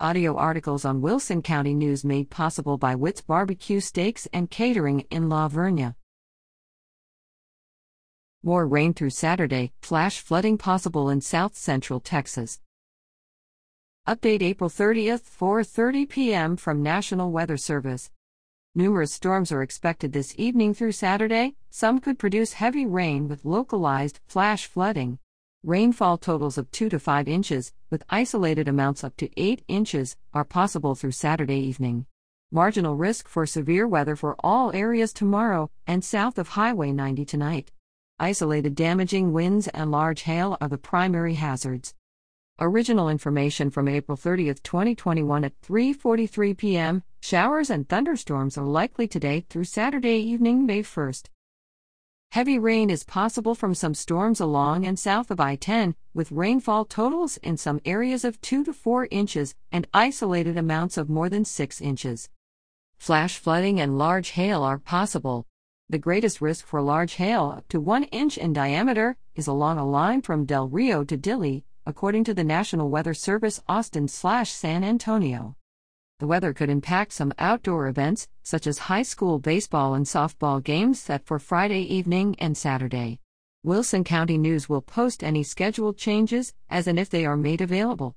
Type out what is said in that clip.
Audio articles on Wilson County News made possible by Witt's Barbecue Steaks and Catering in La Vernia. More rain through Saturday, flash flooding possible in south central Texas. Update April 30th, 4:30 p.m. from National Weather Service. Numerous storms are expected this evening through Saturday. Some could produce heavy rain with localized flash flooding. Rainfall totals of 2 to 5 inches, with isolated amounts up to 8 inches, are possible through Saturday evening. Marginal risk for severe weather for all areas tomorrow and south of Highway 90 tonight. Isolated damaging winds and large hail are the primary hazards. Original information from April 30, 2021 at 3:43 p.m. Showers and thunderstorms are likely today through Saturday evening, May 1st. Heavy rain is possible from some storms along and south of I 10, with rainfall totals in some areas of 2 to 4 inches and isolated amounts of more than 6 inches. Flash flooding and large hail are possible. The greatest risk for large hail, up to 1 inch in diameter, is along a line from Del Rio to Dilley, according to the National Weather Service Austin San Antonio. The weather could impact some outdoor events, such as high school baseball and softball games set for Friday evening and Saturday. Wilson County News will post any scheduled changes as and if they are made available.